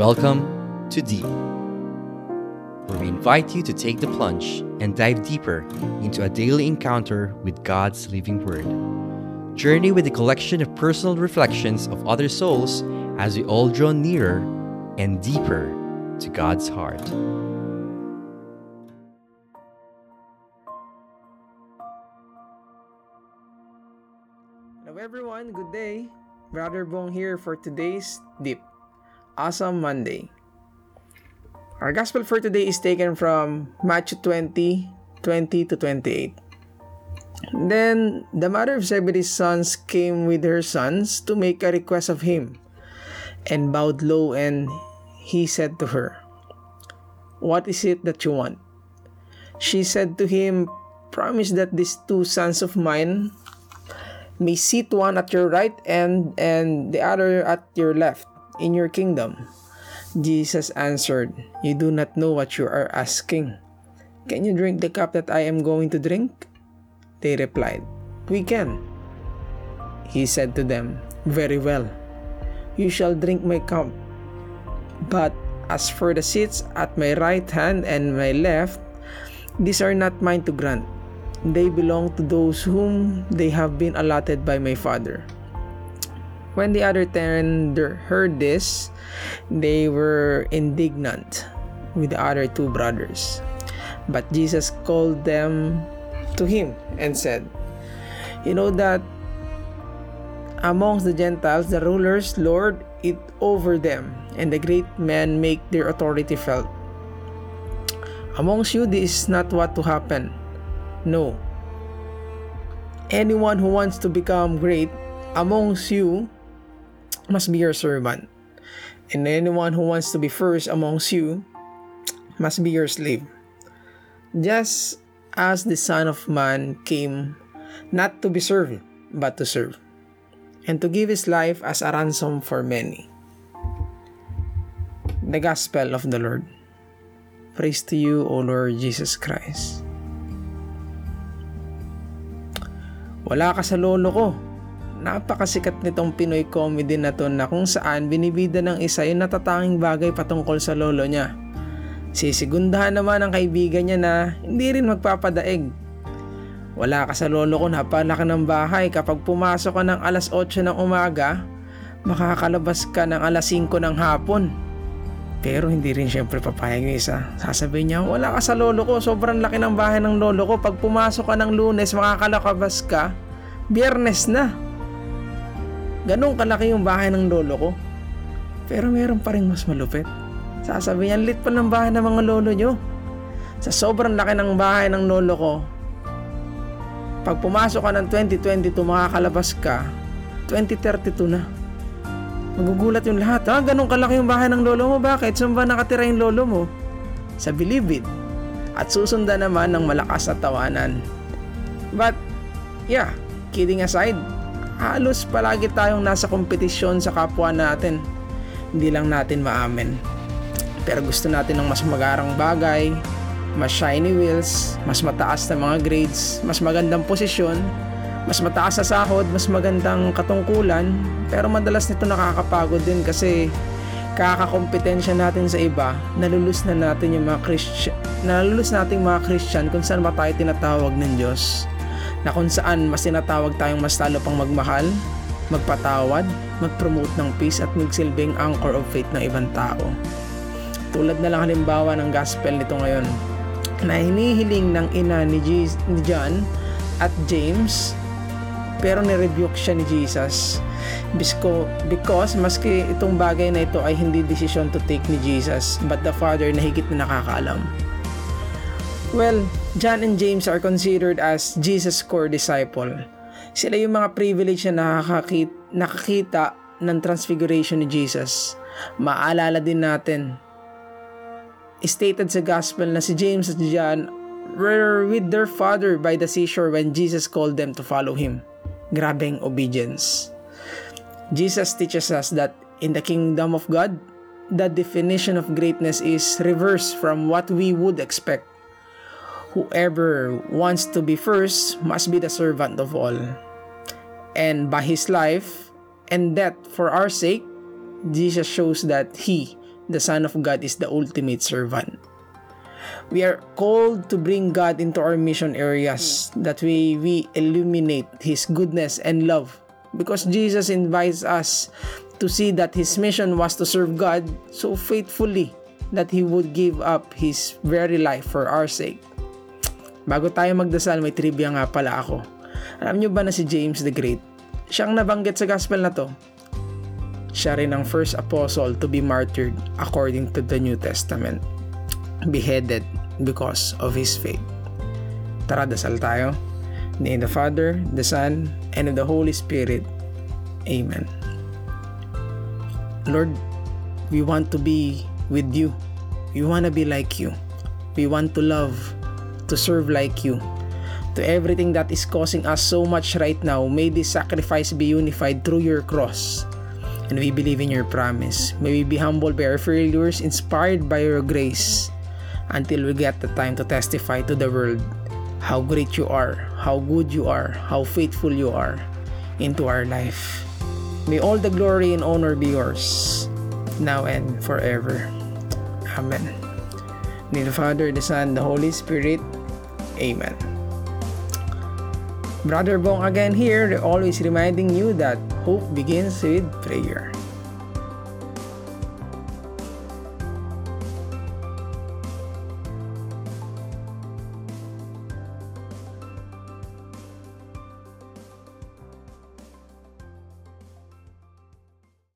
Welcome to Deep, where we invite you to take the plunge and dive deeper into a daily encounter with God's living Word. Journey with a collection of personal reflections of other souls as we all draw nearer and deeper to God's heart. Hello everyone, good day. Brother Bong here for today's Deep. Awesome Monday. Our gospel for today is taken from Matthew 20, 20 to 28. Then the mother of Zebedee's sons came with her sons to make a request of him, and bowed low, and he said to her, What is it that you want? She said to him, Promise that these two sons of mine may sit one at your right and and the other at your left in your kingdom. Jesus answered, You do not know what you are asking. Can you drink the cup that I am going to drink? They replied, We can. He said to them, Very well. You shall drink my cup. But as for the seats at my right hand and my left, these are not mine to grant. They belong to those whom they have been allotted by my Father. When the other ten heard this, they were indignant with the other two brothers. But Jesus called them to him and said, You know that amongst the Gentiles, the rulers lord it over them, and the great men make their authority felt. Amongst you, this is not what to happen. No. Anyone who wants to become great amongst you must be your servant. And anyone who wants to be first amongst you must be your slave. Just as the Son of Man came not to be served, but to serve, and to give his life as a ransom for many. The Gospel of the Lord. Praise to you, O Lord Jesus Christ. Wala ka sa lolo ko. Napakasikat nitong Pinoy comedy na to na kung saan binibida ng isa yung natatanging bagay patungkol sa lolo niya. Sisigundahan naman ang kaibigan niya na hindi rin magpapadaig. Wala ka sa lolo ko, napalaki ng bahay. Kapag pumasok ka ng alas 8 ng umaga, makakalabas ka ng alas 5 ng hapon. Pero hindi rin syempre papayag yung isa. Sasabihin niya, wala ka sa lolo ko, sobrang laki ng bahay ng lolo ko. Pag pumasok ka ng lunes, makakalakabas ka, biyernes na. Ganong kalaki yung bahay ng lolo ko. Pero meron pa rin mas malupit. Sasabihin lit pa ng bahay ng mga lolo nyo. Sa sobrang laki ng bahay ng lolo ko, pag pumasok ka ng 2022, makakalabas ka, 2032 na. Magugulat yung lahat. Ha? Ganun kalaki yung bahay ng lolo mo. Bakit? Saan ba nakatira yung lolo mo? Sa Bilibid. At susundan naman ng malakas na tawanan. But, yeah, kidding aside, halos palagi tayong nasa kompetisyon sa kapwa natin. Hindi lang natin maamin. Pero gusto natin ng mas magarang bagay, mas shiny wheels, mas mataas na mga grades, mas magandang posisyon, mas mataas sa sahod, mas magandang katungkulan, pero madalas nito nakakapagod din kasi kakakompetensya natin sa iba, nalulus na natin yung mga Christian, nalulus natin mga Christian kung saan ba tayo tinatawag ng Diyos. Na kung saan mas tinatawag tayong mas lalo pang magmahal, magpatawad, mag-promote ng peace at magsilbing anchor of faith ng ibang tao. Tulad na lang halimbawa ng gospel nito ngayon, na hinihiling ng ina ni, G- ni John at James pero nirebuke siya ni Jesus Bisko, because maski itong bagay na ito ay hindi decision to take ni Jesus but the Father na higit na nakakaalam. Well, John and James are considered as Jesus' core disciple. Sila yung mga privilege na nakakita, nakakita ng transfiguration ni Jesus. Maalala din natin stated sa gospel na si James at John were with their father by the seashore when Jesus called them to follow him. Grabing obedience. Jesus teaches us that in the kingdom of God, the definition of greatness is reverse from what we would expect. Whoever wants to be first must be the servant of all. And by his life and death for our sake, Jesus shows that he the Son of God is the ultimate servant. We are called to bring God into our mission areas. That way, we illuminate His goodness and love. Because Jesus invites us to see that His mission was to serve God so faithfully that He would give up His very life for our sake. Bago tayo magdasal, may trivia nga pala ako. Alam nyo ba na si James the Great? Siyang nabanggit sa gospel na to. Siya rin ang first apostle to be martyred according to the New Testament. Beheaded because of his faith. Tara, dasal tayo. In name the Father, the Son, and of the Holy Spirit. Amen. Lord, we want to be with you. We want to be like you. We want to love, to serve like you. To everything that is causing us so much right now, may this sacrifice be unified through your cross. And we believe in your promise. May we be humbled by our failures, inspired by your grace, until we get the time to testify to the world how great you are, how good you are, how faithful you are into our life. May all the glory and honor be yours, now and forever. Amen. In the Father, the Son, the Holy Spirit. Amen. Brother Bong again here, always reminding you that hope begins with prayer.